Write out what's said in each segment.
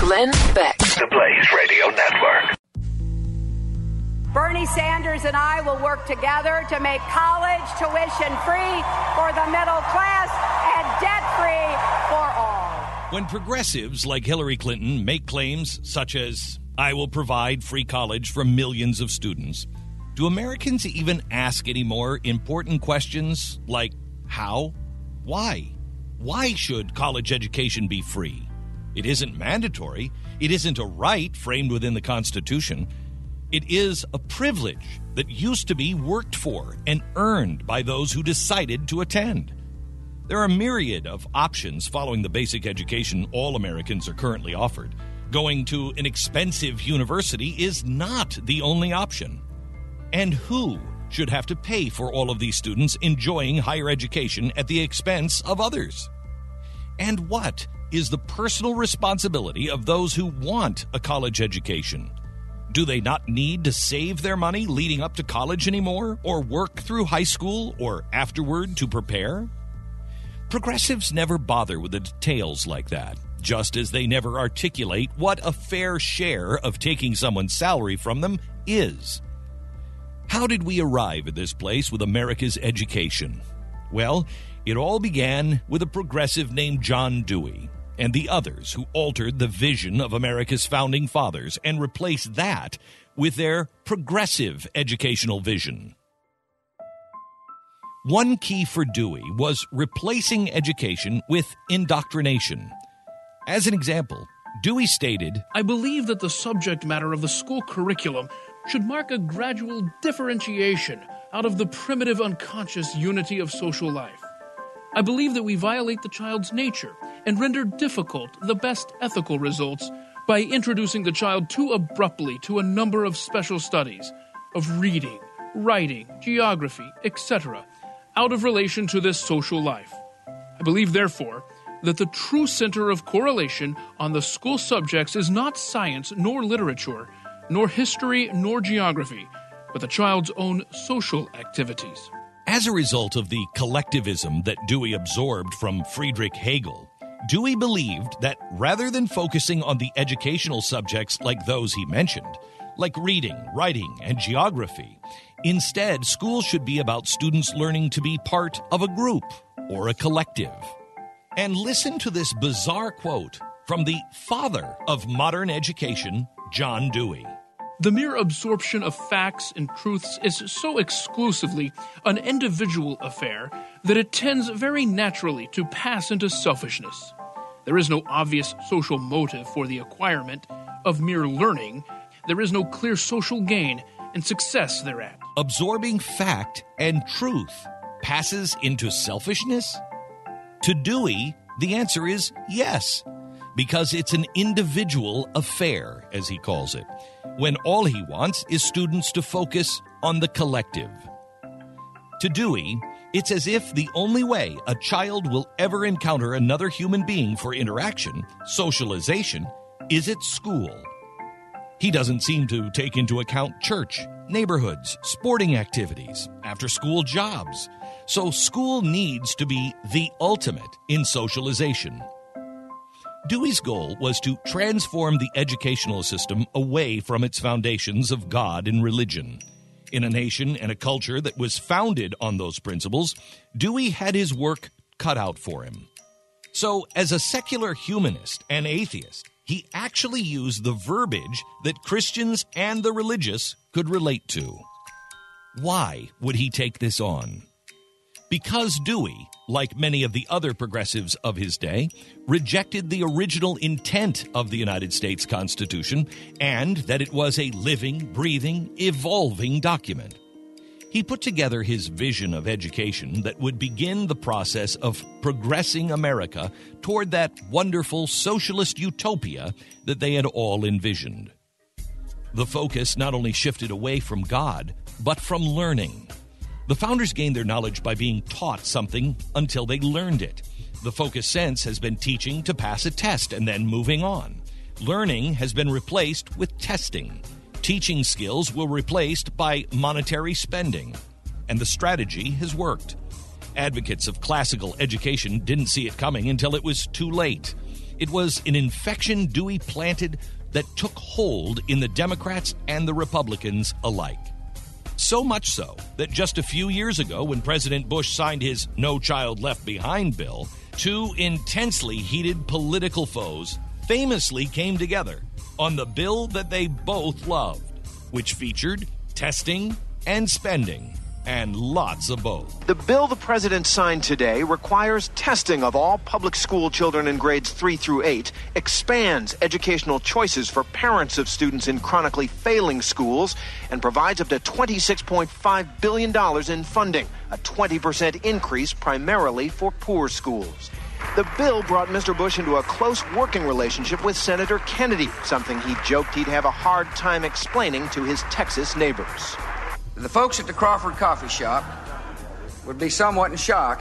Glenn Beck. The Blaze Radio Network. Bernie Sanders and I will work together to make college tuition free for the middle class and debt free for all. When progressives like Hillary Clinton make claims such as, I will provide free college for millions of students, do Americans even ask any more important questions like how? Why? Why should college education be free? It isn't mandatory. It isn't a right framed within the Constitution. It is a privilege that used to be worked for and earned by those who decided to attend. There are a myriad of options following the basic education all Americans are currently offered. Going to an expensive university is not the only option. And who should have to pay for all of these students enjoying higher education at the expense of others? And what is the personal responsibility of those who want a college education? Do they not need to save their money leading up to college anymore, or work through high school or afterward to prepare? Progressives never bother with the details like that, just as they never articulate what a fair share of taking someone's salary from them is. How did we arrive at this place with America's education? Well, it all began with a progressive named John Dewey and the others who altered the vision of America's founding fathers and replaced that with their progressive educational vision. One key for Dewey was replacing education with indoctrination. As an example, Dewey stated, I believe that the subject matter of the school curriculum should mark a gradual differentiation out of the primitive unconscious unity of social life. I believe that we violate the child's nature and render difficult the best ethical results by introducing the child too abruptly to a number of special studies of reading, writing, geography, etc., out of relation to this social life. I believe, therefore, that the true center of correlation on the school subjects is not science nor literature, nor history nor geography, but the child's own social activities. As a result of the collectivism that Dewey absorbed from Friedrich Hegel, Dewey believed that rather than focusing on the educational subjects like those he mentioned, like reading, writing, and geography, instead, schools should be about students learning to be part of a group or a collective. And listen to this bizarre quote from the father of modern education, John Dewey. The mere absorption of facts and truths is so exclusively an individual affair that it tends very naturally to pass into selfishness. There is no obvious social motive for the acquirement of mere learning. There is no clear social gain and success thereat. Absorbing fact and truth passes into selfishness? To Dewey, the answer is yes, because it's an individual affair, as he calls it, when all he wants is students to focus on the collective. To Dewey, it's as if the only way a child will ever encounter another human being for interaction, socialization, is at school. He doesn't seem to take into account church, neighborhoods, sporting activities, after school jobs. So school needs to be the ultimate in socialization. Dewey's goal was to transform the educational system away from its foundations of God and religion. In a nation and a culture that was founded on those principles, Dewey had his work cut out for him. So, as a secular humanist and atheist, he actually used the verbiage that Christians and the religious could relate to. Why would he take this on? Because Dewey, like many of the other progressives of his day, rejected the original intent of the United States Constitution and that it was a living, breathing, evolving document. He put together his vision of education that would begin the process of progressing America toward that wonderful socialist utopia that they had all envisioned. The focus not only shifted away from God, but from learning. The founders gained their knowledge by being taught something until they learned it. The focus since has been teaching to pass a test and then moving on. Learning has been replaced with testing. Teaching skills were replaced by monetary spending. And the strategy has worked. Advocates of classical education didn't see it coming until it was too late. It was an infection Dewey planted that took hold in the Democrats and the Republicans alike. So much so that just a few years ago, when President Bush signed his No Child Left Behind bill, two intensely heated political foes famously came together on the bill that they both loved, which featured testing and spending and lots of both. The bill the president signed today requires testing of all public school children in grades 3 through 8, expands educational choices for parents of students in chronically failing schools, and provides up to $26.5 billion in funding, a 20% increase primarily for poor schools. The bill brought Mr. Bush into a close working relationship with Senator Kennedy, something he joked he'd have a hard time explaining to his Texas neighbors. The folks at the Crawford Coffee Shop would be somewhat in shock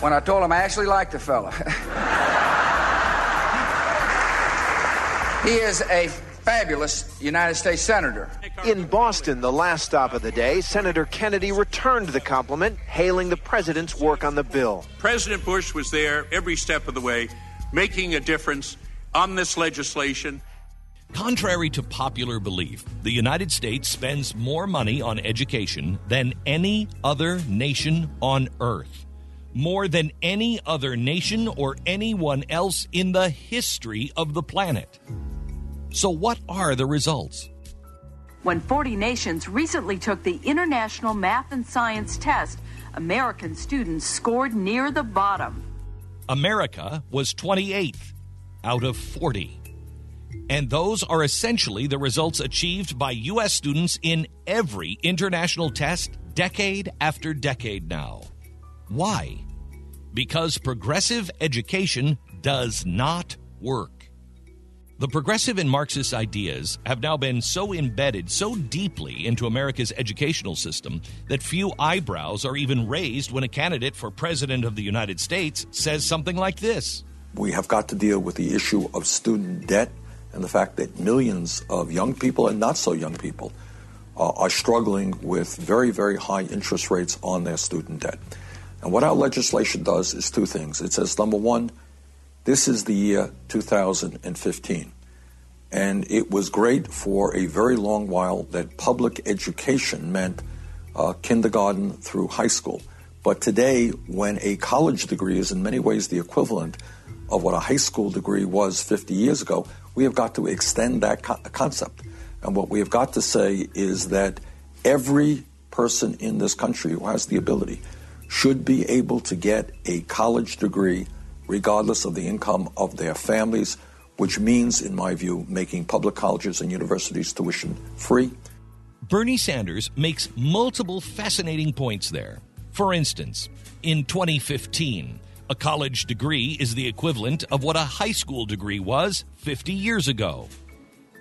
when I told them I actually liked the fella. he is a fabulous United States Senator. In Boston, the last stop of the day, Senator Kennedy returned the compliment, hailing the president's work on the bill. President Bush was there every step of the way, making a difference on this legislation. Contrary to popular belief, the United States spends more money on education than any other nation on earth. More than any other nation or anyone else in the history of the planet. So, what are the results? When 40 nations recently took the International Math and Science Test, American students scored near the bottom. America was 28th out of 40. And those are essentially the results achieved by U.S. students in every international test decade after decade now. Why? Because progressive education does not work. The progressive and Marxist ideas have now been so embedded so deeply into America's educational system that few eyebrows are even raised when a candidate for President of the United States says something like this We have got to deal with the issue of student debt and the fact that millions of young people and not so young people uh, are struggling with very, very high interest rates on their student debt. And what our legislation does is two things. It says, number one, this is the year 2015. And it was great for a very long while that public education meant uh, kindergarten through high school. But today, when a college degree is in many ways the equivalent of what a high school degree was 50 years ago, we have got to extend that co- concept. And what we have got to say is that every person in this country who has the ability should be able to get a college degree regardless of the income of their families, which means, in my view, making public colleges and universities tuition free. Bernie Sanders makes multiple fascinating points there. For instance, in 2015, a college degree is the equivalent of what a high school degree was 50 years ago.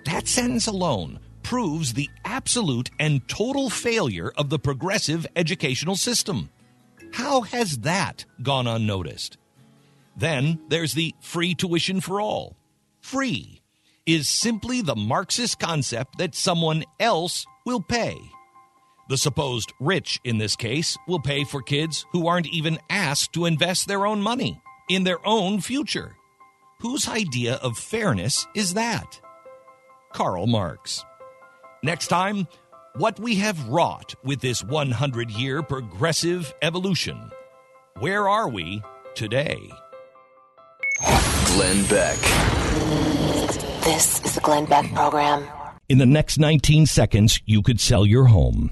That sentence alone proves the absolute and total failure of the progressive educational system. How has that gone unnoticed? Then there's the free tuition for all. Free is simply the Marxist concept that someone else will pay. The supposed rich, in this case, will pay for kids who aren't even asked to invest their own money in their own future. Whose idea of fairness is that? Karl Marx. Next time, what we have wrought with this 100 year progressive evolution. Where are we today? Glenn Beck. This is the Glenn Beck Program. In the next 19 seconds, you could sell your home